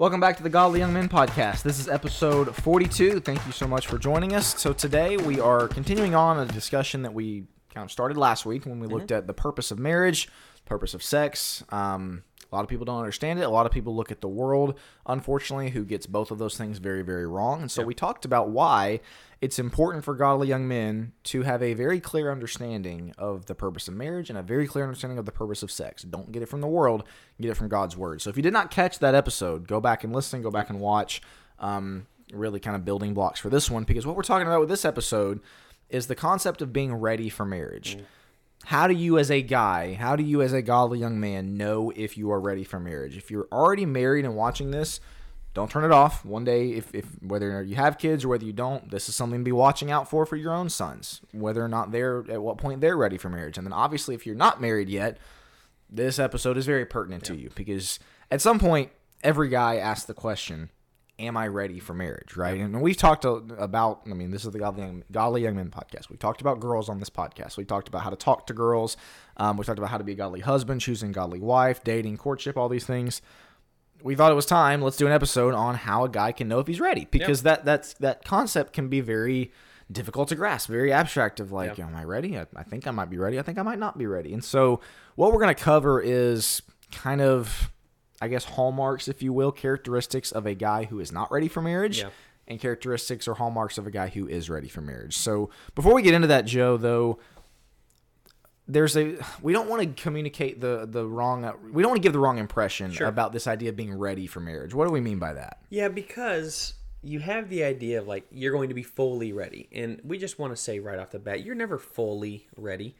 Welcome back to the Godly Young Men podcast. This is episode 42. Thank you so much for joining us. So, today we are continuing on a discussion that we kind of started last week when we looked at the purpose of marriage, purpose of sex. Um, a lot of people don't understand it. A lot of people look at the world, unfortunately, who gets both of those things very, very wrong. And so, we talked about why it's important for godly young men to have a very clear understanding of the purpose of marriage and a very clear understanding of the purpose of sex. Don't get it from the world, get it from God's word. So if you did not catch that episode, go back and listen, go back and watch. Um, really kind of building blocks for this one because what we're talking about with this episode is the concept of being ready for marriage. How do you, as a guy, how do you, as a godly young man, know if you are ready for marriage? If you're already married and watching this, don't turn it off. One day, if, if whether you have kids or whether you don't, this is something to be watching out for for your own sons, whether or not they're at what point they're ready for marriage. And then, obviously, if you're not married yet, this episode is very pertinent to you because at some point, every guy asks the question, "Am I ready for marriage?" Right? And we've talked about. I mean, this is the Godly Young, Godly Young Men podcast. We talked about girls on this podcast. We talked about how to talk to girls. Um, we talked about how to be a godly husband, choosing godly wife, dating, courtship, all these things we thought it was time. Let's do an episode on how a guy can know if he's ready, because that that's that concept can be very difficult to grasp, very abstract. Of like, am I ready? I, I think I might be ready. I think I might not be ready. And so, what we're going to cover is kind of, I guess, hallmarks, if you will, characteristics of a guy who is not ready for marriage. Yeah. And characteristics or hallmarks of a guy who is ready for marriage. So before we get into that, Joe, though, there's a we don't want to communicate the the wrong we don't want to give the wrong impression Sure. about this idea of being ready for marriage. What do we mean by that? Yeah, because you have the idea of like you're going to be fully ready. And we just want to say right off the bat, you're never fully ready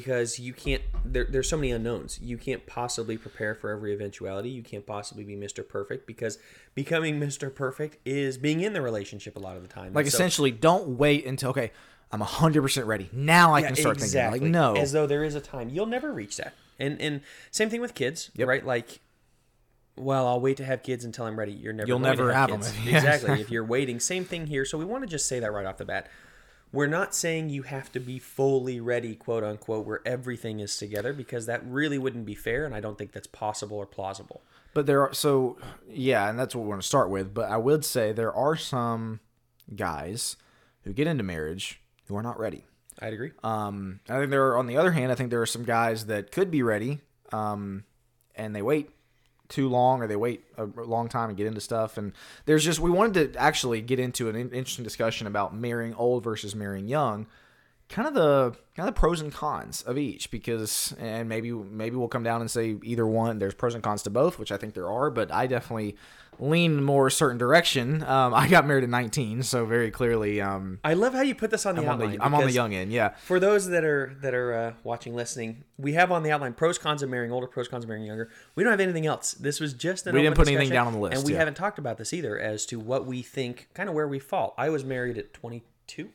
because you can't there, there's so many unknowns. You can't possibly prepare for every eventuality. You can't possibly be Mr. Perfect because becoming Mr. Perfect is being in the relationship a lot of the time. Like so- essentially, don't wait until okay, I'm 100 percent ready. Now I Yeah, can start thinking. Like no, As though there is a time. You'll never reach that. And and same thing with kids, Yep. right? Like well, I'll wait to have kids until I'm ready. You're never You'll never have kids. them. Exactly. if you're waiting, same thing here. So we want to just say that right off the bat. We're not saying you have to be fully ready, quote unquote, where everything is together, because that really wouldn't be fair, and I don't think that's possible or plausible. But there are so yeah, and that's what we're going to start with. But I would say there are some guys who get into marriage who are not ready. I'd agree. Um, I think there are, on the other hand, I think there are some guys that could be ready, um, and they wait too long or they wait a long time and get into stuff. And there's just we wanted to actually get into an interesting discussion about marrying old versus marrying young, kind of the kind of the pros and cons of each because and maybe maybe we'll come down and say either one. There's pros and cons to both, which I think there are, but I definitely lean more a certain direction. Um, I got married at 19, so very clearly um, I love how you put this on the I'm on outline. the I'm on the young end. Yeah. For those that are that are uh, watching, listening, we have on the outline pros cons of marrying older, pros cons of marrying younger. We don't have anything else. This was just an We didn't put anything down on the list, and we yeah. haven't talked about this either as to what we think, kind of where we fall. I was married at 22.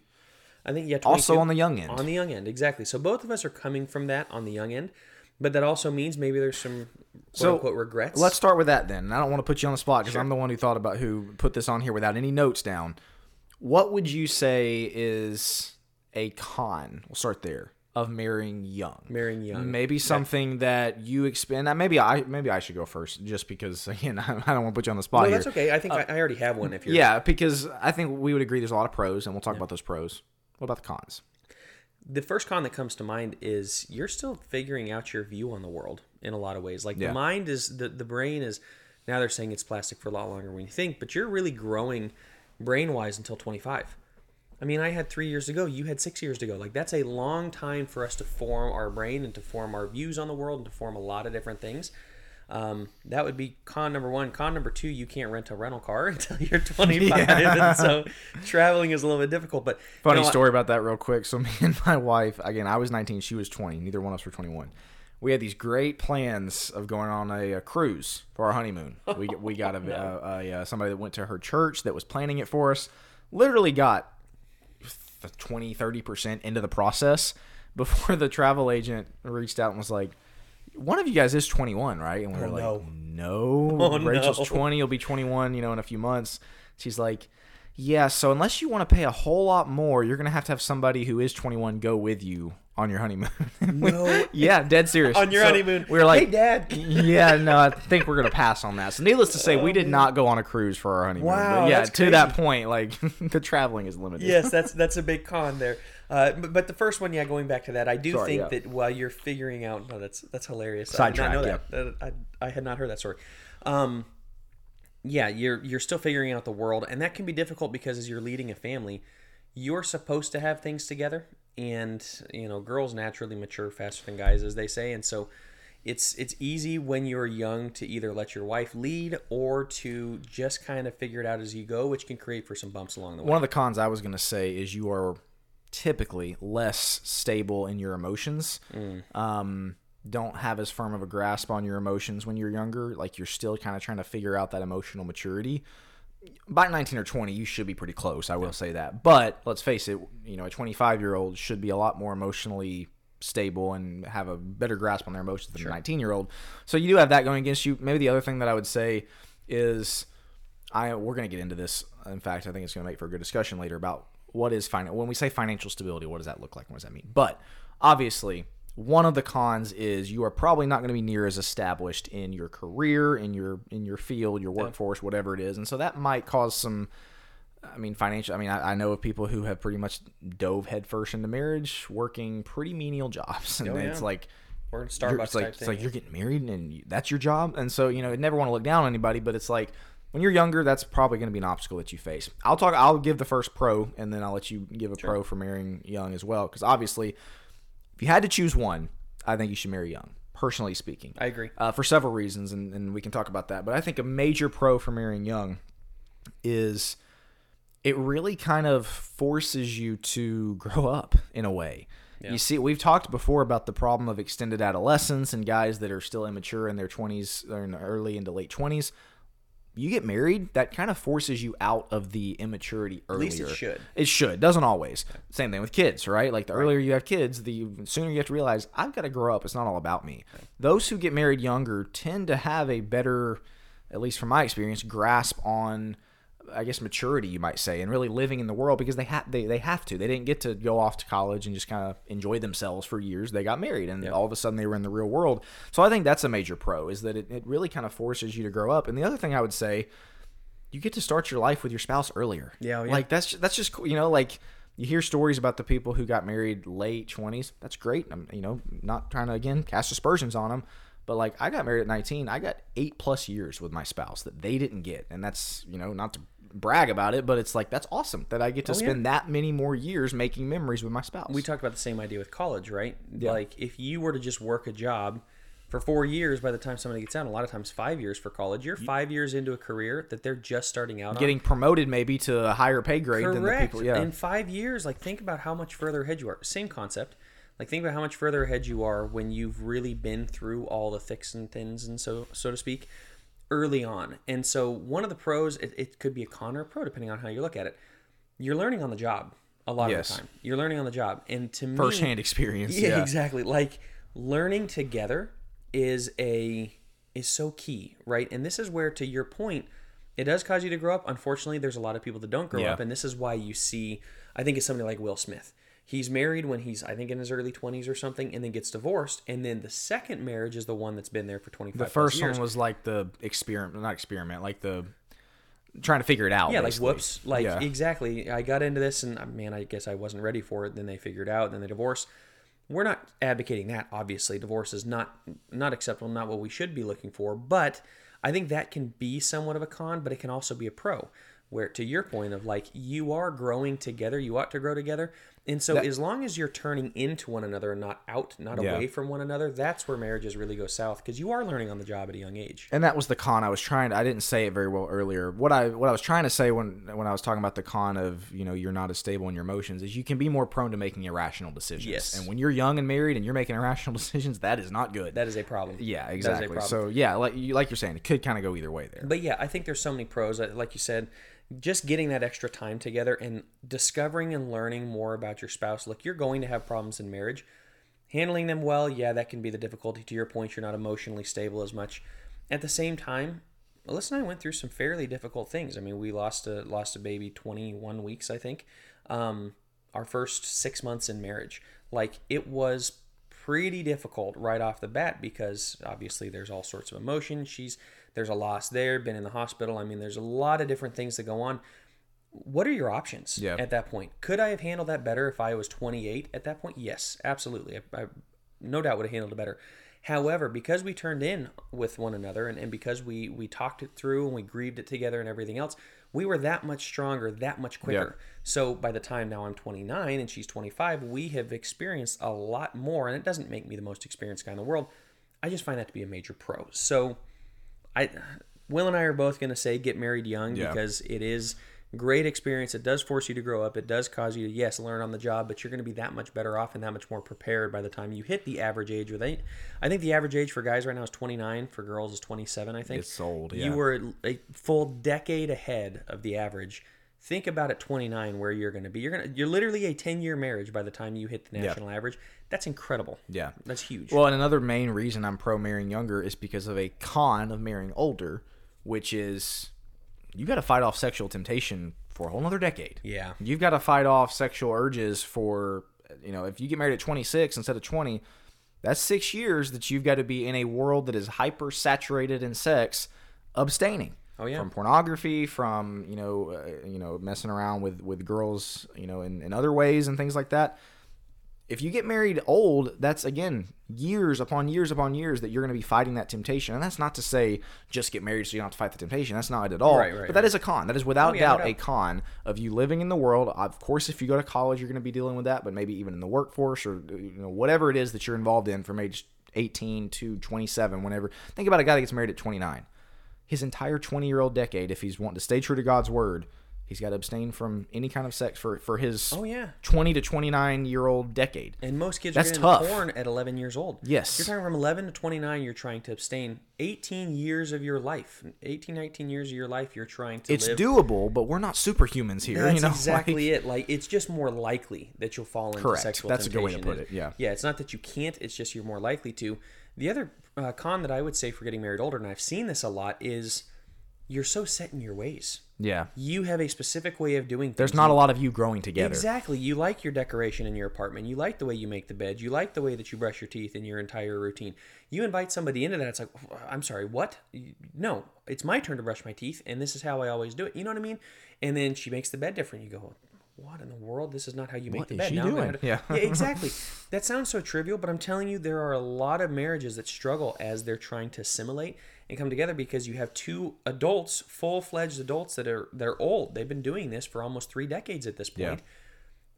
I think yeah. 22. Also on the young end. On the young end, exactly. So both of us are coming from that on the young end, but that also means maybe there's some quote So, unquote regrets. Let's start with that then. And I don't want to put you on the spot because I'm the one who thought about who put this on here without any notes down. What would you say is a con? We'll start there of marrying young. marrying young. Maybe something that you expend. uh, Maybe I maybe I should go first, just because again I don't want to put you on the spot No, here. that's okay. I think I, I already have one. If you're Yeah, because I think we would agree there's a lot of pros, and we'll talk about those pros. What about the cons? the first con that comes to mind is you're still figuring out your view on the world in a lot of ways. Like Yeah. the mind is the the brain is now they're saying it's plastic for a lot longer when you think, but you're really growing brain wise until 25. I mean, I had three years to go. You had six years to go. Like that's a long time for us to form our brain and to form our views on the world and to form a lot of different things. Um, that would be con number one. Con number two, you can't rent a rental car until you're 25, and so traveling is a little bit difficult. But you Funny know, story about that, real quick. So me and my wife, again, I was 19, she was 20. Neither one of us were 21. We had these great plans of going on a, a cruise for our honeymoon. We we got a, a, a, uh somebody that went to her church that was planning it for us. Literally got the 20, 30 percent into the process before the travel agent reached out and was like, "One of you guys is 21, right?" And we oh, were like, no. "No, Oh, Rachel's no. 20. You'll be 21, you know, in a few months." She's like Yeah, so unless you want to pay a whole lot more, you're gonna have to have somebody who is 21 go with you on your honeymoon. No. yeah, dead serious. On your So honeymoon. we were like, hey, Dad. yeah, no, I think we're gonna pass on that. So, needless to say, we did oh, not go on a cruise for our honeymoon. Wow, But yeah, to that point, like the traveling is limited. yes, that's that's a big con there. Uh, but, but the first one, yeah, going back to that, I do Sorry, think yeah. that while you're figuring out, no, that's that's hilarious. I did not Sidetrack, know that. That- I, I had not heard that story. Um, yeah, you're you're still figuring out the world, and that can be difficult because as you're leading a family, you're supposed to have things together, and you know, girls naturally mature faster than guys, as they say, and so. It's it's easy when you're young to either let your wife lead or to just kind of figure it out as you go, which can create for some bumps along the way. One of the cons I was gonna say is you are typically less stable in your emotions. Um, don't have as firm of a grasp on your emotions when you're younger. Like you're still kind of trying to figure out that emotional maturity. By 19 or 20, you should be pretty close. I will say that. But let's face it, you know, a 25 year old should be a lot more emotionally stable and have a better grasp on their emotions than a 19 year old. So you do have that going against you. Maybe the other thing that I would say is I we're going to get into this. In fact, I think it's going to make for a good discussion later about what is fin- when we say financial stability. What does that look like? What does that mean? But obviously, one of the cons is you are probably not going to be near as established in your career, in your in your field, your workforce, whatever it is, and so that might cause some. I mean, financial. I mean, I, I know of people who have pretty much dove headfirst into marriage, working pretty menial jobs, and Oh, it's like or you're- Starbucks it's like, it's like you're getting married and you, that's your job and so you know I never want to look down on anybody but it's like when you're younger that's probably going to be an obstacle that you face i'll talk i'll give the first pro and then i'll let you give a pro for marrying young as well because obviously if you had to choose one i think you should marry young personally speaking I agree. uh, for several reasons, and, and we can talk about that. But I think a major pro for marrying young is it really kind of forces you to grow up in a way. You see, we've talked before about the problem of extended adolescence and guys that are still immature in their 20s or in the early into late 20s. You get married, that kind of forces you out of the immaturity earlier. At least it should. It should. Doesn't always. Same thing with kids, right? Like the earlier you have kids, the sooner you have to realize I've got to grow up. It's not all about me. Those who get married younger tend to have a better, at least from my experience, grasp on, I guess, maturity, you might say, and really living in the world because they have they, they have to. They didn't get to go off to college and just kind of enjoy themselves for years. They got married, and all of a sudden they were in the real world. So I think that's a major pro is that it, it really kind of forces you to grow up. And the other thing I would say you get to start your life with your spouse earlier. Yeah, oh, yeah. like that's that's just cool. You know, like you hear stories about the people who got married late twenties. That's great. I'm you know not trying to again cast aspersions on them, but like I got married at 19. I got eight plus years with my spouse that they didn't get, and that's you know not to brag about it, but it's like that's awesome that I get to Oh, yeah. spend that many more years making memories with my spouse. we talked about the same idea with college, right? Like if you were to just work a job for four years, by the time somebody gets out, a lot of times five years for college, you're five years into a career that they're just starting out on. getting promoted maybe to a higher pay grade than the people. Yeah, In five years, like think about how much further ahead you are. Same concept. Like think about how much further ahead you are when you've really been through all the thicks and thins and so so to speak early on. And so one of the pros, it, it could be a con or a pro depending on how you look at it. You're learning on the job a lot Yes. of the time. You're learning on the job, and to me, firsthand experience. yeah, Yeah, exactly. Like learning together is a is so key, right? And this is where, to your point, it does cause you to grow up. Unfortunately, there's a lot of people that don't grow Yeah. up, and this is why you see. I think it's somebody like Will Smith. He's married when he's, I think, in his early 20s or something, and then gets divorced. And then the second marriage is the one that's been there for 25 The first years. one was like the experiment, not experiment, like the trying to figure it out. yeah, like whoops, like Yeah. exactly. I got into this, and man, I guess I wasn't ready for it. Then they figured out, then they divorced. We're not advocating that. Obviously, divorce is not not acceptable, not what we should be looking for. But I think that can be somewhat of a con, but it can also be a pro. Where to your point of like you are growing together, you ought to grow together, and so as long as you're turning into one another and not out, not Yeah. away from one another, that's where marriages really go south because you are learning on the job at a young age. and that was the con I was trying. To, I didn't say it very well earlier. What I what I was trying to say when when I was talking about the con of you know you're not as stable in your emotions is you can be more prone to making irrational decisions. Yes. And when you're young and married and you're making irrational decisions, that is not good. That is a problem. yeah, That is a exactly. problem. So yeah, like you like you're saying, it could kind of go either way there. But yeah, I think there's so many pros. Like you said, just getting that extra time together and discovering and learning more about your spouse. Look, you're going to have problems in marriage. Handling them well, yeah, that can be the difficulty. To your point, you're not emotionally stable as much. At the same time, Alyssa and I went through some fairly difficult things. I mean, we lost a lost a baby 21 weeks, I think. Um, our first six months in marriage, like it was pretty difficult right off the bat because obviously there's all sorts of emotion. She's there's a loss there, been in the hospital. I mean, there's a lot of different things that go on. What are your options Yeah. at that point? Could I have handled that better if I was 28 at that point? Yes, absolutely. I, I no doubt would have handled it better. However, because we turned in with one another and, and because we we talked it through and we grieved it together and everything else, we were that much stronger, that much quicker. So by the time now I'm 29 and she's 25, we have experienced a lot more. And it doesn't make me the most experienced guy in the world. I just find that to be a major pro. So I Will and I are both going to say get married young Yeah. because it is great experience. It does force you to grow up. It does cause you to yes learn on the job, but you're going to be that much better off and that much more prepared by the time you hit the average age. With eight, I think the average age for guys right now is 29. For girls is 27. I think It's old, yeah. You were a full decade ahead of the average. Think about at 29 where you're going to be. You're going to you're literally a 10 year marriage by the time you hit the national average. That's incredible. Yeah. That's huge. Well, and another main reason I'm pro marrying younger is because of a con of marrying older, which is you got to fight off sexual temptation for a whole nother decade. yeah. You've got to fight off sexual urges for, you know, if you get married at 26 instead of 20, that's six years that you've got to be in a world that is hyper saturated in sex, abstaining. Oh, yeah. From pornography, from you know, uh, you know, messing around with with girls, you know, in, in other ways and things like that. If you get married old, that's again years upon years upon years that you're going to be fighting that temptation. And that's not to say just get married so you don't have to fight the temptation. That's not it at all. Right, right, but that is a con. That is without Oh, yeah, doubt a con of you living in the world. Of course, if you go to college, you're going to be dealing with that, but maybe even in the workforce or you know whatever it is that you're involved in from age 18 to 27, whenever. Think about a guy that gets married at 29. His entire 20 year old decade, if he's wanting to stay true to God's word, he's got to abstain from any kind of sex for for his Oh yeah. 20 to 29 year old decade. And most kids That's are getting tough. porn at 11 years old. Yes. You're talking from 11 to 29, you're trying to abstain 18 years of your life. 18, 19 years of your life, you're trying to It's live. doable, but we're not superhumans here. That's you know, exactly like- it. Like it's just more likely that you'll fall into Correct. sexual That's a good way to put it, yeah. Yeah. It's not that you can't. It's just you're more likely to. The other uh, con that I would say for getting married older, and I've seen this a lot, is you're so set in your ways. Yeah. You have a specific way of doing things. There's not a lot of you growing together. Exactly. You like your decoration in your apartment. You like the way you make the bed. You like the way that you brush your teeth in your entire routine. You invite somebody into that. It's like, I'm sorry, what? No, it's my turn to brush my teeth, and this is how I always do it. You know what I mean? And then she makes the bed different. You go, what in the world? This is not how you make What the bed. she Now doing? to- Yeah. yeah, exactly. That sounds so trivial, but I'm telling you, there are a lot of marriages that struggle as they're trying to assimilate and come together because you have two adults, full-fledged adults that are they're old. They've been doing this for almost three decades at this point. Yeah.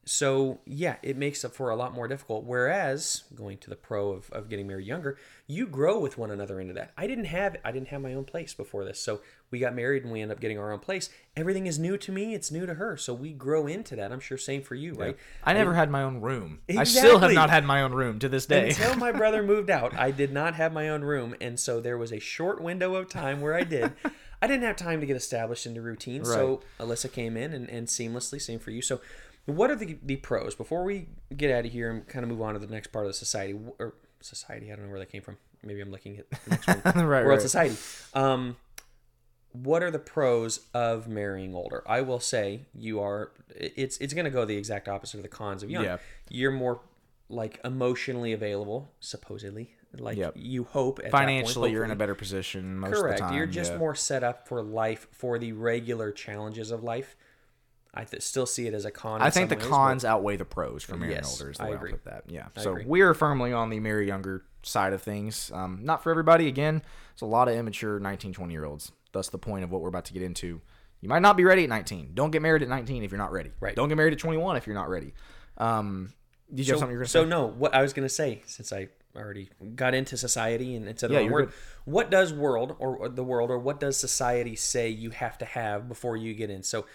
So yeah, it makes it for a lot more difficult. Whereas going to the pro of, of getting married younger, you grow with one another into that. I didn't have I didn't have my own place before this, so we got married and we end up getting our own place. Everything is new to me; it's new to her, so we grow into that. I'm sure same for you, right? I never had my own room. I still have not had my own room to this day. Until my brother moved out, I did not have my own room, and so there was a short window of time where I did. I didn't have time to get established into routine, so Alyssa came in and, and seamlessly, same for you. So, what are the, the pros before we get out of here and kind of move on to the next part of the society or society? I don't know where that came from. Maybe I'm looking at the next one. Right, World right. society. Um, what are the pros of marrying older? I will say you are. It's it's going to go the exact opposite of the cons of young. Yeah. You're more like emotionally available, supposedly. Like Yep. you hope at Financially, that point, you're in a better position most correct. of the time. you're just yeah. more set up for life for the regular challenges of life. I th- still see it as a con. I think the ways, cons outweigh the pros for marrying Yes, older. Is the I way agree. Put that. Yeah. I so agree. we're firmly on the marry younger side of things. Um, not for everybody. Again, it's a lot of immature 19, 20 year olds. That's the point of what we're about to get into. You might not be ready at 19. Don't get married at 19 if you're not ready. Right. Don't get married at 21 if you're not ready. Um, did you have something you're going to so say? no, what I was going to say, since I already got into society and instead of Yeah, word, good. what does world or, or the world or what does society say you have to have before you get in? So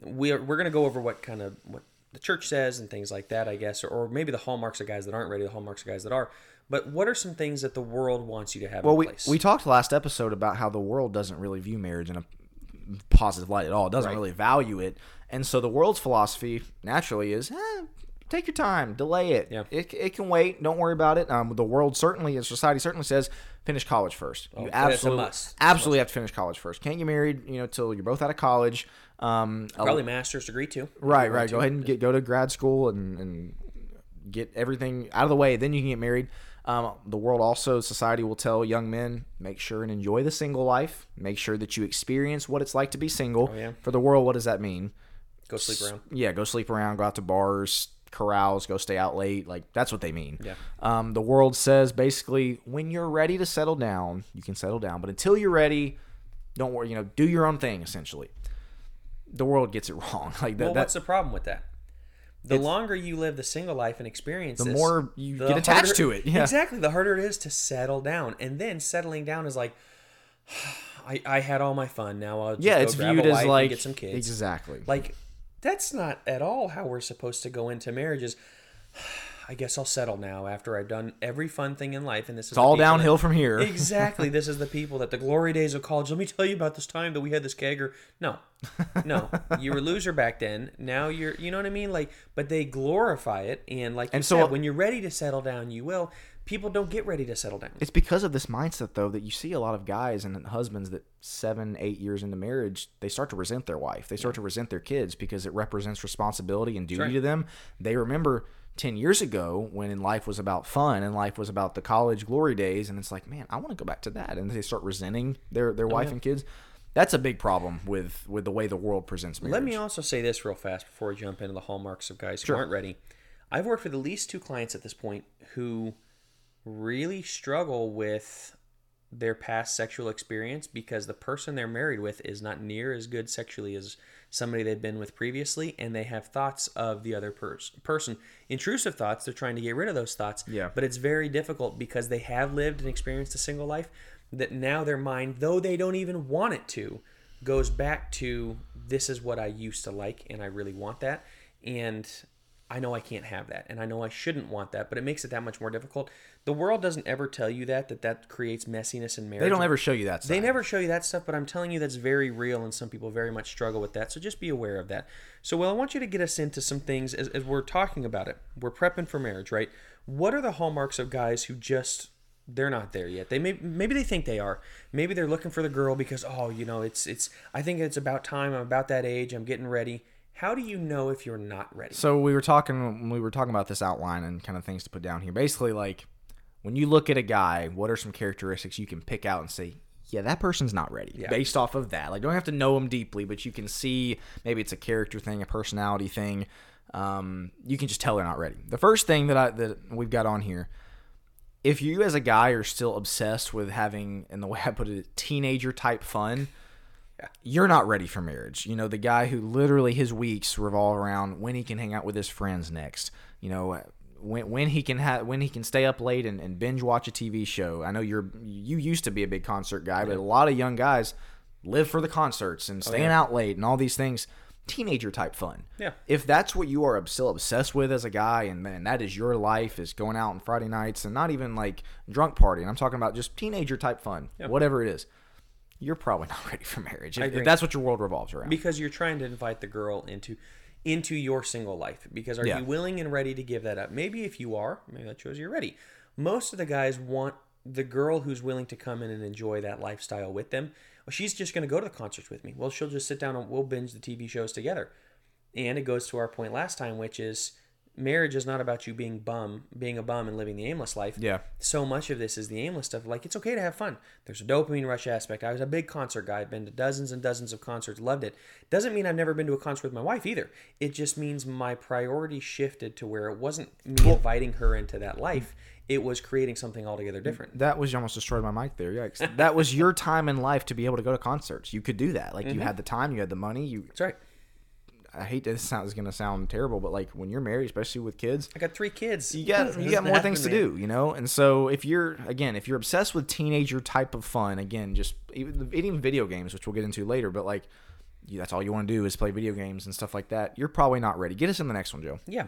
we're we're going to go over what kind of what the church says and things like that, I guess, or, or maybe the hallmarks of guys that aren't ready, the hallmarks of guys that are. But what are some things that the world wants you to have Well, in we, place? we talked last episode about how the world doesn't really view marriage in a positive light at all. It doesn't Right. really value it. And so the world's philosophy naturally is eh, take your time, delay it. Yeah. It, it can wait. Don't worry about it. Um, the world certainly, as society certainly says, finish college first. you Oh, a absolutely, absolutely have to finish college first. Can't get married, you know, till you're both out of college. Um, a- Probably master's degree too. right, right. Go ahead and get go to grad school and, and get everything out of the way. Then you can get married. Um, the world also, society will tell young men, make sure and enjoy the single life. Make sure that you experience what it's like to be single. Oh, yeah. For the world, what does that mean? Go sleep around. yeah, go sleep around, go out to bars, corrals, go stay out late. Like that's what they mean. Yeah. Um, the world says basically when you're ready to settle down, you can settle down, but until you're ready, don't worry. You know, do your own thing. Essentially, the world gets it wrong. Like that. Well, that what's the problem with that? The longer you live the single life and experience the this, more you the get attached harder- to it. Yeah. Exactly. The harder it is to settle down. And then settling down is like, I, I had all my fun. Now I'll just Yeah, go it's viewed as like get some kids. exactly. Like, that's not at all how we're supposed to go into marriages. I guess I'll settle now after I've done every fun thing in life, and this is it's all downhill from here. exactly. This is the people that the glory days of college. Let me tell you about this time that we had this kegger. No, no, you were a loser back then. Now you're, you know what I mean? Like, but they glorify it, and like you And so- said, when you're ready to settle down, you will. People don't get ready to settle down. It's because of this mindset, though, that you see a lot of guys and husbands that seven, eight years into marriage, they start to resent their wife. They start to resent their kids because it represents responsibility and duty right. to them. They remember 10 years ago when life was about fun and life was about the college glory days. And it's like, man, I want to go back to that. And they start resenting their, Oh, their wife and kids. That's a big problem with, with the way the world presents marriage. Let me also say this real fast before we jump into the hallmarks of guys who aren't ready. I've worked with at least two clients at this point who really struggle with their past sexual experience because the person they're married with is not near as good sexually as somebody they've been with previously and they have thoughts of the other pers- person intrusive thoughts they're trying to get rid of those thoughts Yeah. but it's very difficult because they have lived and experienced a single life that now their mind though they don't even want it to goes back to this is what I used to like and I really want that and I know I can't have that and I know I shouldn't want that but it makes it that much more difficult. The world doesn't ever tell you that that that creates messiness in marriage. they don't ever show you that stuff. They never show you that stuff, but I'm telling you that's very real, and some people very much struggle with that. So just be aware of that. So, Will, I want you to get us into some things as, as we're talking about it. We're prepping for marriage, right? What are the hallmarks of guys who just they're not there yet? They may maybe they think they are. Maybe they're looking for the girl because oh, you know, it's it's. I think it's about time. I'm about that age. I'm getting ready. How do you know if you're not ready? So we were talking when we were talking about this outline and kind of things to put down here. Basically, like when you look at a guy, what are some characteristics you can pick out and say, yeah, that person's not ready Yeah. based off of that. Like, don't have to know them deeply, but you can see maybe it's a character thing, a personality thing. Um, you can just tell they're not ready. The first thing that I that we've got on here, if you as a guy are still obsessed with having, and the way I put it, teenager type fun, you're not ready for marriage. You know, the guy who literally his weeks revolve around when he can hang out with his friends next. You know, uh, when when he can have when he can stay up late and, and binge watch a TV show. I know you're you used to be a big concert guy, but a lot of young guys live for the concerts and oh, staying out late and all these things. Teenager type fun. Yeah. If that's what you are still obsessed with as a guy, and man, that is your life, is going out on Friday nights and not even like drunk partying. I'm talking about just teenager type fun, whatever it is you're probably not ready for marriage. If, if that's what your world revolves around. because you're trying to invite the girl into into your single life because are Yeah. you willing and ready to give that up maybe if you are maybe that shows you're ready most of the guys want the girl who's willing to come in and enjoy that lifestyle with them well, she's just going to go to the concerts with me well she'll just sit down and we'll binge the tv shows together and it goes to our point last time which is marriage is not about you being bum being a bum and living the aimless life Yeah. so much of this is the aimless stuff. Like it's okay to have fun. There's a dopamine rush aspect. I was a big concert guy. I've been to dozens and dozens of concerts. Loved it. Doesn't mean I've never been to a concert with my wife either. It just means my priority shifted to where it wasn't me inviting her into that life. It was creating something altogether different. that was you almost destroyed my mic there. Yikes. that was your time in life to be able to go to concerts. You could do that. Like Mm-hmm. you had the time, you had the money. You That's right. I hate this sound is going to sound terrible, but like when you're married, especially with kids, I got three kids. you got you got more things to do, you know. And so if you're again, if you're obsessed with teenager type of fun, again, just even, even video games, which we'll get into later, but like you, that's all you want to do is play video games and stuff like that. You're probably not ready. Get us in the next one, Joe. Yeah.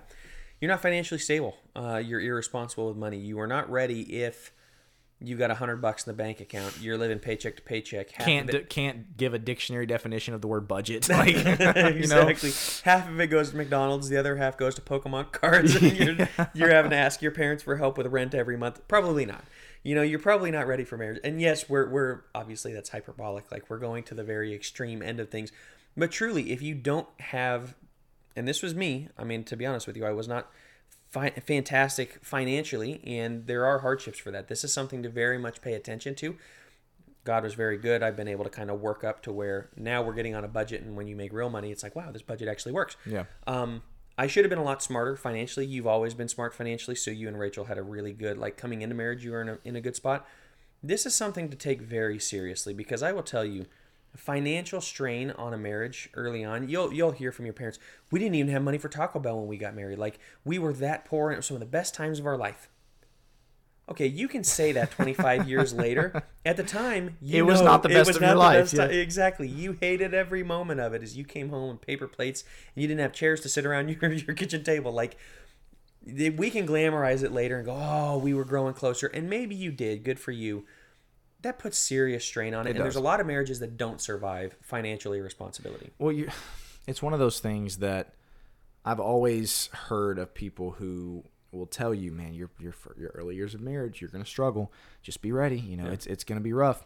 You're not financially stable. Uh, you're irresponsible with money. You are not ready if you got a hundred bucks in the bank account. You're living paycheck to paycheck. Half Can't it, d- can't give a dictionary definition of the word budget. Like you know, exactly. Half of it goes to McDonald's. The other half goes to Pokemon cards. And you're, you're having to ask your parents for help with rent every month. Probably not. You know, you're probably not ready for marriage. And yes, we're we're obviously that's hyperbolic. Like we're going to the very extreme end of things. But truly, if you don't have, and this was me. I mean, to be honest with you, I was not fi- fantastic financially, and there are hardships for that. This is something to very much pay attention to. God was very good. I've been able to kind of work up to where now we're getting on a budget, and when you make real money, it's like, wow, this budget actually works. Yeah. Um, I should have been a lot smarter financially. You've always been smart financially, so you and Rachel had a really good like coming into marriage. You were in a, in a good spot. This is something to take very seriously because I will tell you, financial strain on a marriage early on. You'll you'll hear from your parents. We didn't even have money for Taco Bell when we got married. Like we were that poor, and it was some of the best times of our life. Okay, you can say that 25 years later. At the time, you It was know not the best of your life, yeah. exactly. You hated every moment of it as you came home with paper plates and you didn't have chairs to sit around your, your kitchen table. Like, we can glamorize it later and go, oh, we were growing closer. And maybe you did. Good for you. That puts serious strain on it. and there's a lot of marriages that don't survive financial irresponsibility. Well, you, it's one of those things that I've always heard of people who will tell you, man, your your your early years of marriage, you're gonna struggle. Just be ready. You know, it's it's gonna be rough.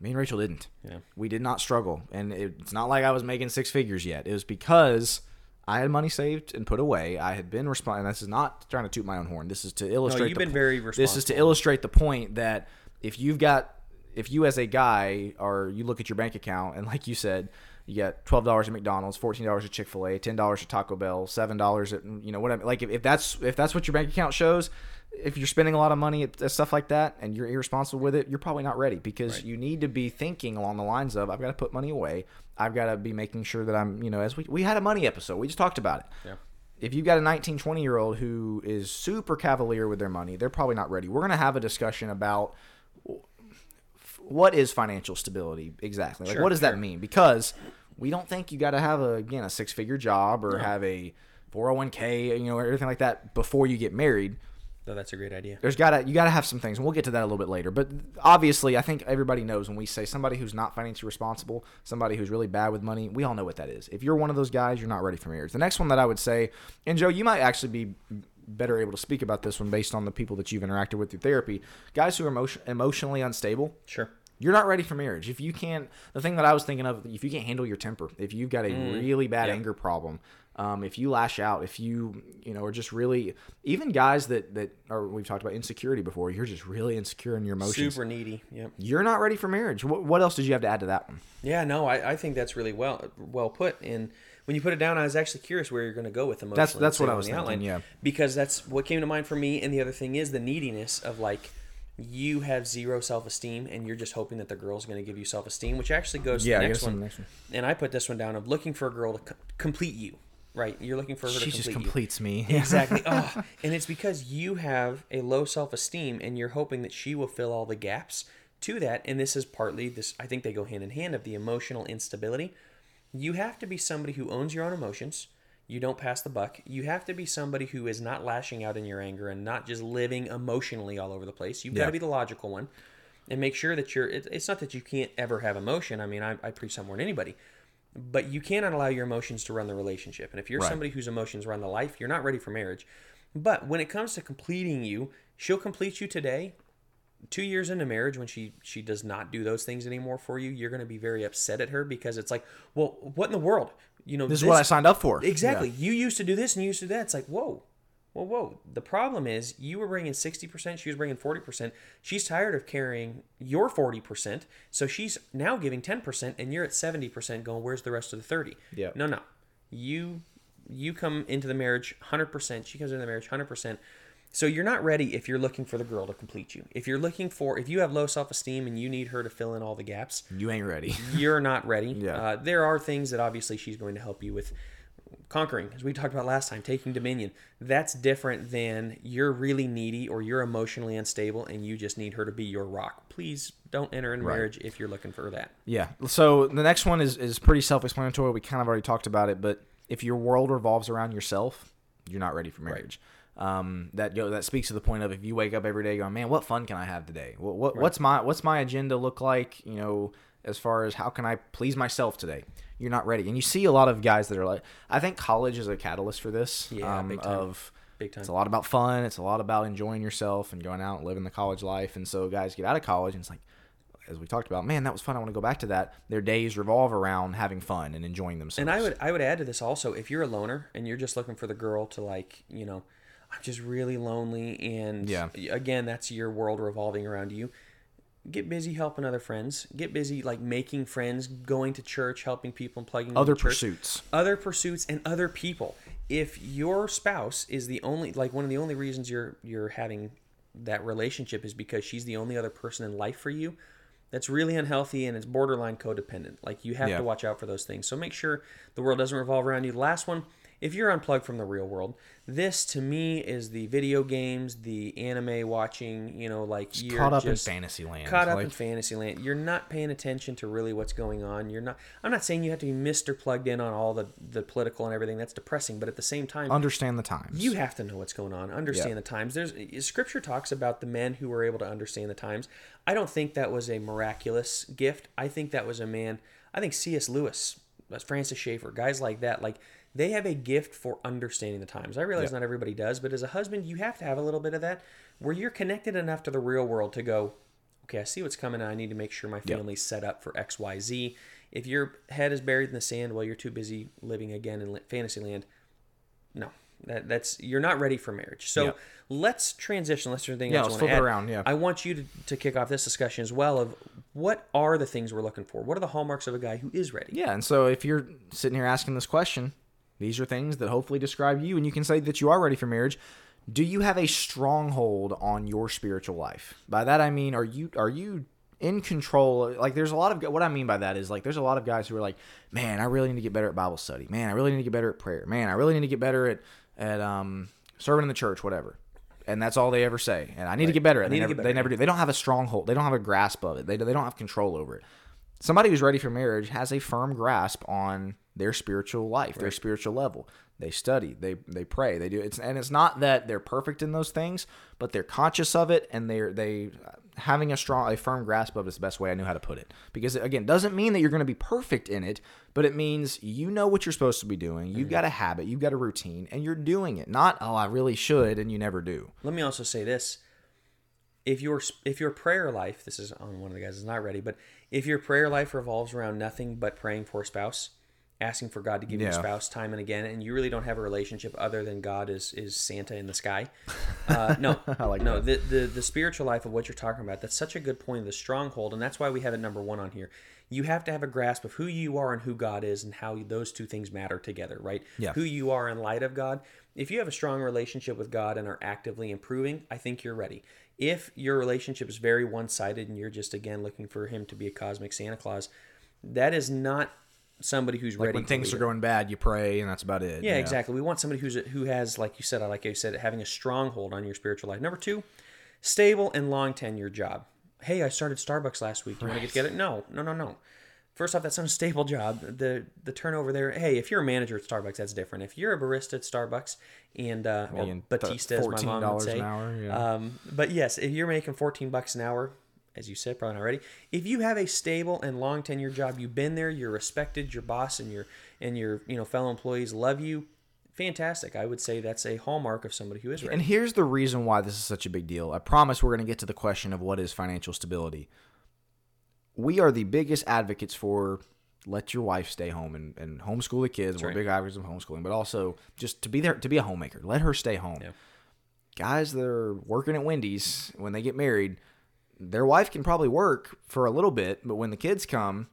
Me and Rachel didn't. Yeah. We did not struggle, and it's not like I was making six figures yet. It was because I had money saved and put away. I had been responding. This is not trying to toot my own horn. This is to illustrate. you've the been po- very This is to illustrate the point that if you've got, if you as a guy, or you look at your bank account and like you said, you got twelve dollars at McDonald's, fourteen dollars at Chick Fil A, ten dollars at Taco Bell, seven dollars at you know whatever. Like if, if that's if that's what your bank account shows, if you're spending a lot of money at, at stuff like that and you're irresponsible with it, you're probably not ready because you need to be thinking along the lines of I've got to put money away. I've got to be making sure that I'm you know as we we had a money episode, we just talked about it. Yeah. If you've got a 19, 20 year old who is super cavalier with their money, they're probably not ready. We're going to have a discussion about what is financial stability exactly. Like, Sure, what does sure. that mean? Because we don't think you got to have a again a six figure job or have a 401k, you know, or anything like that before you get married. So that's a great idea. There's gotta you gotta have some things, and we'll get to that a little bit later. But obviously, I think everybody knows when we say somebody who's not financially responsible, somebody who's really bad with money, we all know what that is. If you're one of those guys, you're not ready for marriage. The next one that I would say, and Joe, you might actually be better able to speak about this one based on the people that you've interacted with through therapy. Guys who are emotion, emotionally unstable, Sure. you're not ready for marriage. If you can't, the thing that I was thinking of, if you can't handle your temper, if you've got a really bad yeah. anger problem, um, if you lash out, if you, you know, are just really, even guys that that are, we've talked about insecurity before, you're just really insecure in your emotions. Super needy. Yep. You're not ready for marriage. What, what else did you have to add to that one? Yeah, no, I, I think that's really well well put. And when you put it down, I was actually curious where you're going to go with emotional. That's- that's what I was in the outline, thinking, yeah. because that's what came to mind for me. And the other thing is the neediness of like you have zero self esteem, and you're just hoping that the girl's going to give you self esteem, which actually goes to Yeah, the next one. the next one. And I put this one down of looking for a girl to co- complete you. Right, you're looking for her to She complete just you. completes me. Exactly. oh, and it's because you have a low self esteem and you're hoping that she will fill all the gaps to that. And this is partly this, I think they go hand in hand of the emotional instability. You have to be somebody who owns your own emotions. You don't pass the buck. You have to be somebody who is not lashing out in your anger and not just living emotionally all over the place. You've got to be the logical one and make sure that you're, it, it's not that you can't ever have emotion. I mean, I, I preach more than anybody but you cannot allow your emotions to run the relationship. And if you're Right. somebody whose emotions run the life, you're not ready for marriage. But when it comes to completing you, she'll complete you today. Two years into marriage, when she she does not do those things anymore for you, you're going to be very upset at her because it's like, well, what in the world? You know, This is what I signed up for. Exactly. Yeah. You used to do this and you used to do that. It's like, whoa, whoa, whoa. The problem is you were bringing 60%, she was bringing 40%. She's tired of carrying your 40%. So she's now giving 10% and you're at 70% going, where's the rest of the 30? Yeah. No, no. You you come into the marriage 100%. She comes into the marriage 100%. So you're not ready if you're looking for the girl to complete you. If you're looking for, if you have low self esteem and you need her to fill in all the gaps, You ain't ready. you're not ready. Yeah. Uh, there are things that obviously she's going to help you with conquering, as we talked about last time, taking dominion. That's different than you're really needy or you're emotionally unstable and you just need her to be your rock. Please don't enter in marriage if you're looking for that. Yeah. So the next one is, is pretty self explanatory. We kind of already talked about it, but if your world revolves around yourself, you're not ready for marriage. Um, that go that speaks to the point of if you wake up every day going, man, what fun can I have today? What, what what's my what's my agenda look like? You know, as far as how can I please myself today? You're not ready, and you see a lot of guys that are like, I think college is a catalyst for this. Yeah, um, big time. of Big time. it's a lot about fun. It's a lot about enjoying yourself and going out and living the college life. And so guys get out of college and it's like, as we talked about, man, that was fun. I want to go back to that. Their days revolve around having fun and enjoying themselves. And I would I would add to this also if you're a loner and you're just looking for the girl to like you know I'm just really lonely and Yeah. again that's your world revolving around you. Get busy helping other friends. Get busy like making friends, going to church, helping people, and plugging other into church. pursuits. other pursuits and other people. If your spouse is the only like one of the only reasons you're you're having that relationship is because she's the only other person in life for you, that's really unhealthy and it's borderline codependent. Like you have Yeah. to watch out for those things. So make sure the world doesn't revolve around you. The last one, if you're unplugged from the real world, this to me is the video games, the anime watching, you know, like you're Caught up just in fantasy land. caught up Like, in fantasy land. You're not paying attention to really what's going on. You're not. I'm not saying you have to be Mister plugged in on all the the political and everything. That's depressing. But at the same time, understand the times. you have to know what's going on. Understand the times. There's scripture talks about the men who were able to understand the times. I don't think that was a miraculous gift. I think that was a man. I think C.S. Lewis, uh, Francis Schaeffer, guys like that, like they have a gift for understanding the times. I realize Yeah. not everybody does, but as a husband, you have to have a little bit of that, where you're connected enough to the real world to go, okay, I see what's coming. I need to make sure my Yeah. family's set up for X, Y, Z. If your head is buried in the sand while you're too busy living again in fantasy land, no, that, that's you're not ready for marriage. So Yeah. let's transition. Let's do anything Yeah, else let's flip it around, yeah. I want you to, to kick off this discussion as well of what are the things we're looking for. What are the hallmarks of a guy who is ready? Yeah, and so if you're sitting here asking this question, these are things that hopefully describe you, and you can say that you are ready for marriage. Do you have a stronghold on your spiritual life? By that I mean, are you are you in control? Like, there's a lot of what I mean by that is like, there's a lot of guys who are like, man, I really need to get better at Bible study. Man, I really need to get better at prayer. Man, I really need to get better at at um, serving in the church, whatever. And that's all they ever say. And I need to get better at They never, get they never do. They don't have a stronghold. They don't have a grasp of it. They, they don't have control over it somebody who's ready for marriage has a firm grasp on their spiritual life, their spiritual level. They study, they they pray, they do. It's and it's not that they're perfect in those things, but they're conscious of it and they're they having a strong a firm grasp of it is the best way I knew how to put it. Because again, doesn't mean that you're going to be perfect in it, but it means you know what you're supposed to be doing. You've got a habit, you've got a routine, and you're doing it. Not oh, I really should, and you never do. Let me also say this: if your if your prayer life, this is on one of the guys is not ready, but if your prayer life revolves around nothing but praying for a spouse, asking for God to give you a spouse time and again, and you really don't have a relationship other than God is is Santa in the sky, uh, no, I like no, the, the the spiritual life of what you're talking about. That's such a good point. Of the stronghold, and that's why we have it number one on here. You have to have a grasp of who you are and who God is, and how those two things matter together, right? Yeah. Who you are in light of God. If you have a strong relationship with God and are actively improving, I think you're ready. If your relationship is very one sided and you're just, again, looking for Him to be a cosmic Santa Claus, that is not somebody who's ready. When things are going bad, you pray, and that's about it. Yeah, exactly. We want somebody who's who has, like you said, I like you said, having a stronghold on your spiritual life. Number two, stable and long tenure job. Hey, I started Starbucks last week. Do you want to get together? No, no, no, no. First off, that's not a stable job. The the turnover there. Hey, if you're a manager at Starbucks, that's different. If you're a barista at Starbucks and uh, or Batista, as my mom would $14 say. an hour, yeah. Um, but yes, if you're making 14 bucks an hour, as you said, probably not ready. If you have a stable and long tenure job, you've been there, you're respected, your boss and your and your you know fellow employees love you. Fantastic. I would say that's a hallmark of somebody who is ready. And here's the reason why this is such a big deal. I promise we're going to get to the question of what is financial stability. We are the biggest advocates for let your wife stay home and, and homeschool the kids. We're right. big advocates of homeschooling, but also just to be there to be a homemaker. Let her stay home. Yeah. Guys that are working at Wendy's when they get married, their wife can probably work for a little bit, but when the kids come,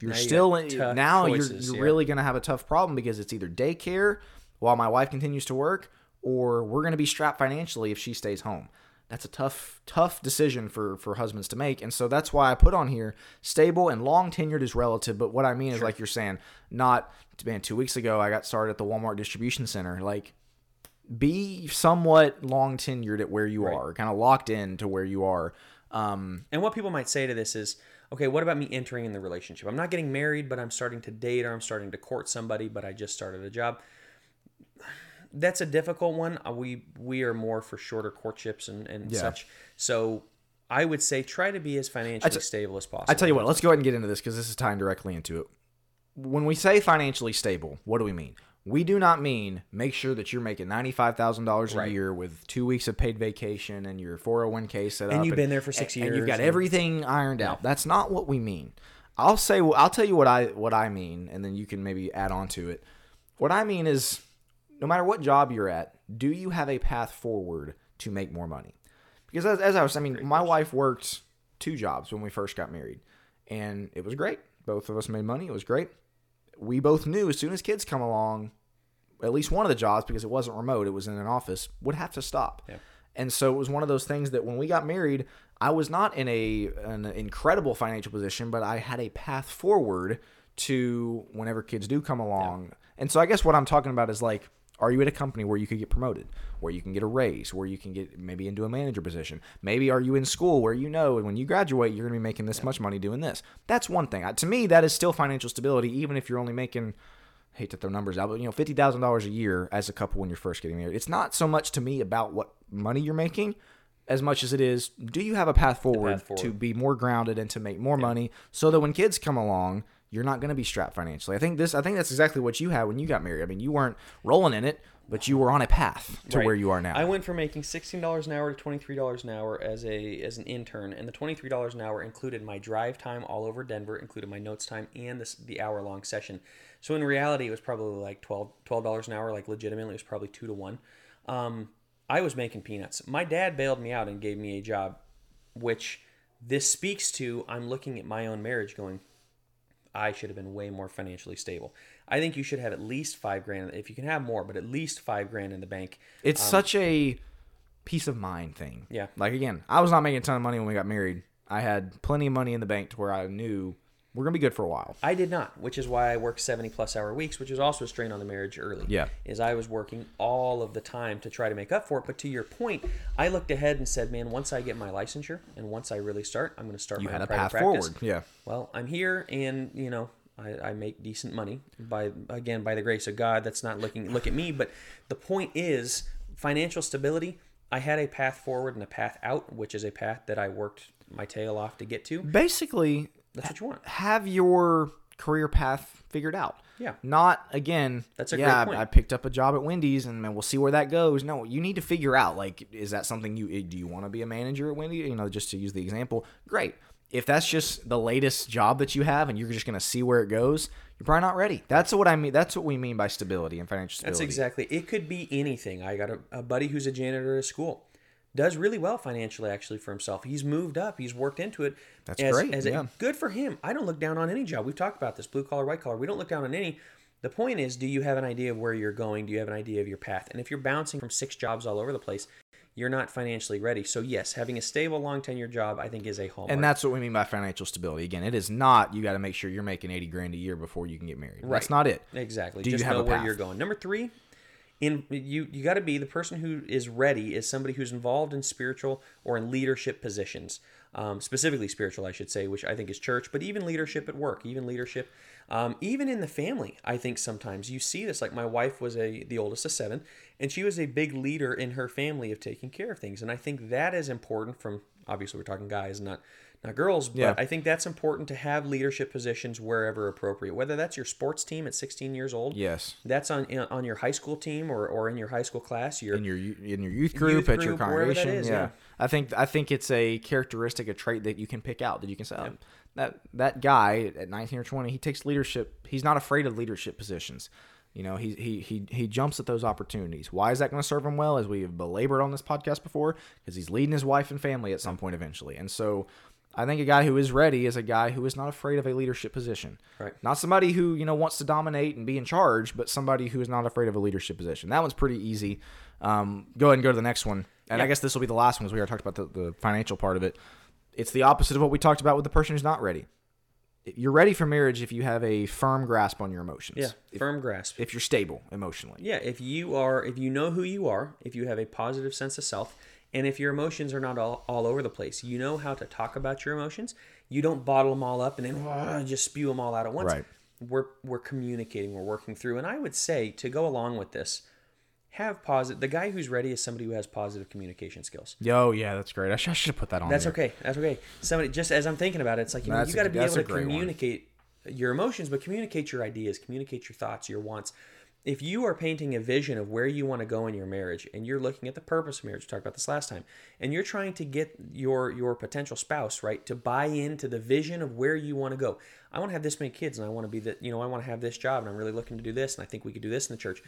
you're Now still got in, now choices, you're, you're really going to have a tough problem because it's either daycare while my wife continues to work or we're going to be strapped financially if she stays home that's a tough tough decision for for husbands to make and so that's why i put on here stable and long tenured is relative but what i mean is like you're saying not man two weeks ago i got started at the walmart distribution center like be somewhat long tenured at where you Right. are kind of locked in to where you are um And what people might say to this is, okay, what about me entering in the relationship? I'm not getting married, but I'm starting to date or I'm starting to court somebody, but I just started a job. That's a difficult one. Uh, We we are more for shorter courtships and, and Yeah. such. So I would say try to be as financially stable as possible. I tell you what, let's go ahead and get into this because this is tying directly into it. When we say financially stable, what do we mean? We do not mean make sure that you're making ninety five thousand dollars a Right. year with two weeks of paid vacation and your four hundred one k set up, and you've been there for six and, and you've got and- everything ironed out. That's not what we mean. I'll say I'll tell you what I what I mean, and then you can maybe add on to it. What I mean is, no matter what job you're at, do you have a path forward to make more money? Because as, as I was, I mean, my wife worked two jobs when we first got married, and it was great. Both of us made money. It was great. We both knew as soon as kids come along, at least one of the jobs, because it wasn't remote, it was in an office, would have to stop. Yeah. And so it was one of those things that when we got married, I was not in a an incredible financial position, but I had a path forward to whenever kids do come along. And so I guess what I'm talking about is like, are you at a company where you could get promoted, where you can get a raise, where you can get maybe into a manager position? Maybe are you in school where you know when you graduate you're going to be making this much money doing this? That's one thing. To me, that is still financial stability, even if you're only making hate to throw numbers out, but you know, fifty thousand dollars a year as a couple when you're first getting married. It's not so much to me about what money you're making, as much as it is, do you have a path forward, forward. to be more grounded and to make more money, so that when kids come along, you're not going to be strapped financially. I think this. I think that's exactly what you had when you got married. I mean, you weren't rolling in it, but you were on a path to Right. where you are now. I went from making sixteen dollars an hour to twenty three dollars an hour as a as an intern, and the twenty three dollars an hour included my drive time all over Denver, included my notes time and this the hour long session. So in reality, it was probably like 12 dollars an hour. Like legitimately, it was probably two to one. Um, I was making peanuts. My dad bailed me out and gave me a job, which this speaks to. I'm looking at my own marriage, going, I should have been way more financially stable. I think you should have at least five grand. If you can have more, but at least five grand in the bank. It's um, such a peace of mind thing. Yeah. Like again, I was not making a ton of money when we got married. I had plenty of money in the bank to where I knew we're gonna be good for a while. I did not, which is why I worked 70 plus hour weeks, which is also a strain on the marriage early. Yeah. Is I was working all of the time to try to make up for it. But to your point, I looked ahead and said, man, once I get my licensure and once I really start, I'm going to start You my had a private path practice. forward. Yeah. Well, I'm here and, you know, I, I make decent money by, again, by the grace of God. That's not looking, look at me. But the point is financial stability. I had a path forward and a path out, which is a path that I worked my tail off to get to. Basically, That's what you want. have your career path figured out. Yeah. Not again. That's a yeah. great point. I, I picked up a job at Wendy's, and man, we'll see where that goes. No, you need to figure out like, is that something you do you want to be a manager at Wendy's? You know, just to use the example. Great. If that's just the latest job that you have, and you're just going to see where it goes, you're probably not ready. That's what I mean. That's what we mean by stability and financial stability. That's exactly. It could be anything. I got a, a buddy who's a janitor at a school. Does really well financially, actually, for himself. He's moved up. He's worked into it. That's as, great, As yeah. good for him. I don't look down on any job. We've talked about this blue collar, white collar. We don't look down on any. The point is, do you have an idea of where you're going? Do you have an idea of your path? And if you're bouncing from six jobs all over the place, you're not financially ready. So, yes, having a stable, long tenure job, I think, is a hallmark. And that's what we mean by financial stability. Again, it is not you got to make sure you're making eighty grand a year before you can get married. That's not it. Exactly. Do you Just have know a where you're going. Number three, in you you got to be the person who is ready is somebody who's involved in spiritual or in leadership positions, um, specifically spiritual, I should say, which I think is church, but even leadership at work, even leadership, um, even in the family. I think sometimes you see this. Like my wife was a the oldest of seven, and she was a big leader in her family of taking care of things, and I think that is important. From obviously we're talking guys, not not girls, but Yeah. I think that's important to have leadership positions wherever appropriate. Whether that's your sports team at 16 years old, Yes. that's on on your high school team or, or in your high school class. Your in your in your youth group at your group, wherever that congregation. is, yeah. yeah. I think I think it's a characteristic, a trait that you can pick out that you can say "Oh, that that guy at 19 or 20, he takes leadership. He's not afraid of leadership positions. You know, he he he he jumps at those opportunities. Why is that going to serve him well? As we have belabored on this podcast before, because he's leading his wife and family at some point eventually. And so, I think a guy who is ready is a guy who is not afraid of a leadership position. Right. Not somebody who you know wants to dominate and be in charge, but somebody who is not afraid of a leadership position. That one's pretty easy. Um, go ahead and go to the next one, and I guess this will be the last one because we already talked about the, the financial part of it. It's the opposite of what we talked about with the person who's not ready. You're ready for marriage if you have a firm grasp on your emotions. yeah, If, firm grasp. if you're stable emotionally. yeah, if you are, if you know who you are, if you have a positive sense of self, and if your emotions are not all, all over the place, you know how to talk about your emotions. You don't bottle them all up and then "Ah," just spew them all out at once. Right. We're we're communicating, we're working through, and I would say to go along with this, have positive. The guy who's ready is somebody who has positive communication skills. Yo, yeah, that's great. I should, I should have put that on. That's there. okay. That's okay. Somebody just as I'm thinking about it, it's like you know you got to be able to great one. communicate your emotions, but communicate your ideas, communicate your thoughts, your wants. If you are painting a vision of where you want to go in your marriage, and you're looking at the purpose of marriage, we talked about this last time, and you're trying to get your your potential spouse right to buy into the vision of where you want to go. I want to have this many kids, and I want to be that. You know, I want to have this job, and I'm really looking to do this, and I think we could do this in the church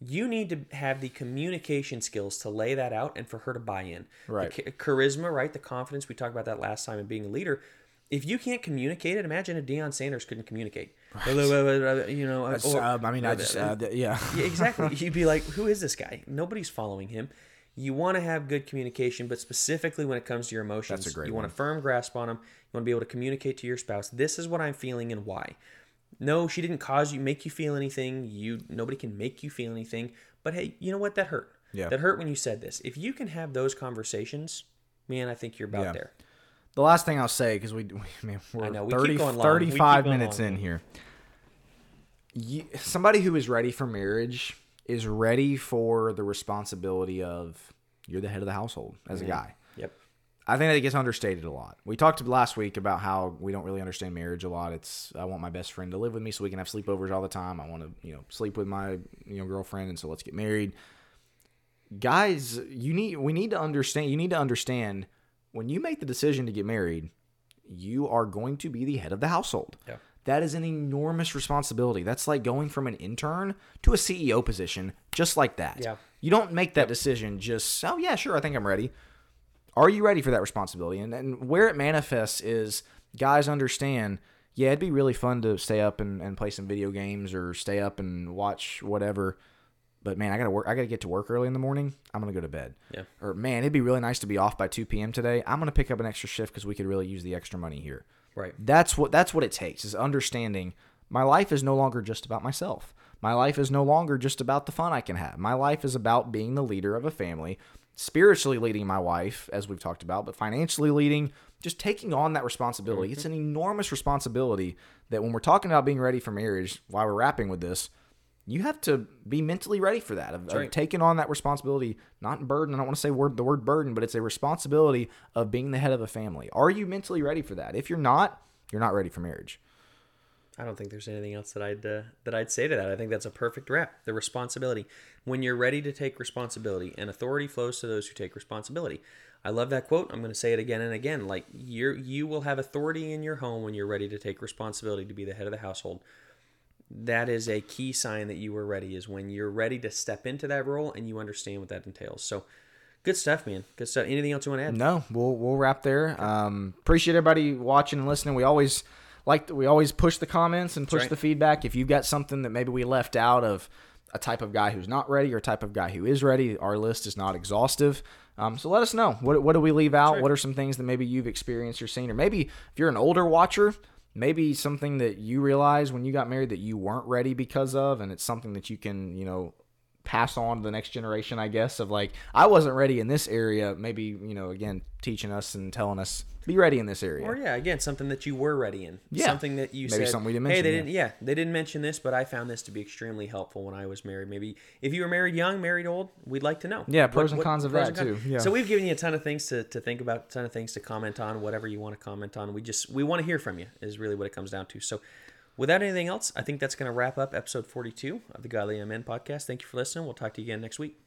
you need to have the communication skills to lay that out and for her to buy in. Right. The ch- charisma, right? The confidence. We talked about that last time and being a leader. If you can't communicate it, imagine if Deion Sanders couldn't communicate. You know, or- um, I mean, I just uh, yeah. yeah, exactly. You'd be like, who is this guy? Nobody's following him. You want to have good communication, but specifically when it comes to your emotions, That's a great you want a firm grasp on them. You want to be able to communicate to your spouse, this is what I'm feeling and why. No, she didn't cause you, make you feel anything. You nobody can make you feel anything. But hey, you know what? That hurt. Yeah. That hurt when you said this. If you can have those conversations, man, I think you're about Yeah. there. The last thing I'll say because we, we man, we're know, we keep 30, going long. We keep 35 going minutes long. in here. You, somebody who is ready for marriage is ready for the responsibility of you're the head of the household as Mm-hmm. a guy. Yep. I think that gets understated a lot. We talked last week about how we don't really understand marriage a lot. It's I want my best friend to live with me so we can have sleepovers all the time. I want to, you know, sleep with my, you know, girlfriend and so let's get married. Guys, you need we need to understand you need to understand when you make the decision to get married, you are going to be the head of the household. Yeah. That is an enormous responsibility. That's like going from an intern to a CEO position just like that. Yeah. You don't make that decision just, oh yeah, sure, I think I'm ready are you ready for that responsibility? And, and where it manifests is guys understand, yeah, it'd be really fun to stay up and, and play some video games or stay up and watch whatever. But man, I gotta work. I gotta get to work early in the morning. I'm gonna go to bed. Yeah. Or man, it'd be really nice to be off by 2 p.m. today. I'm gonna pick up an extra shift because we could really use the extra money here. Right. That's what that's what it takes is understanding my life is no longer just about myself. My life is no longer just about the fun I can have. My life is about being the leader of a family, spiritually leading my wife as we've talked about, but financially leading, just taking on that responsibility. It's mm-hmm. an enormous responsibility that when we're talking about being ready for marriage, while we're wrapping with this, you have to be mentally ready for that of, of right. taking on that responsibility not burden i don't want to say word the word burden but it's a responsibility of being the head of a family are you mentally ready for that if you're not you're not ready for marriage I don't think there's anything else that I'd uh, that I'd say to that. I think that's a perfect wrap. The responsibility. When you're ready to take responsibility, and authority flows to those who take responsibility. I love that quote. I'm going to say it again and again. Like you you will have authority in your home when you're ready to take responsibility to be the head of the household. That is a key sign that you were ready. Is when you're ready to step into that role and you understand what that entails. So, good stuff, man. Good stuff. Anything else you want to add? no we'll we'll wrap there um, appreciate everybody watching and listening we always like we always push the comments and push right. the feedback if you've got something that maybe we left out of a type of guy who's not ready or a type of guy who is ready our list is not exhaustive um, so let us know what, what do we leave out right. what are some things that maybe you've experienced or seen or maybe if you're an older watcher maybe something that you realized when you got married that you weren't ready because of and it's something that you can you know pass on to the next generation i guess of like i wasn't ready in this area maybe you know again teaching us and telling us be ready in this area Or yeah, again, something that you were ready in. Yeah. Something that you Maybe said. something we didn't mention. hey, they yeah. didn't. Yeah, they didn't mention this, but I found this to be extremely helpful when I was married. Maybe if you were married young, married old, we'd like to know. Yeah, pros and cons of that, too. Yeah. So we've given you a ton of things to, to think about, a ton of things to comment on, whatever you want to comment on. We just we want to hear from you is really what it comes down to. So. Without anything else, I think that's going to wrap up episode 42 of the Godly Men podcast. Thank you for listening. We'll talk to you again next week.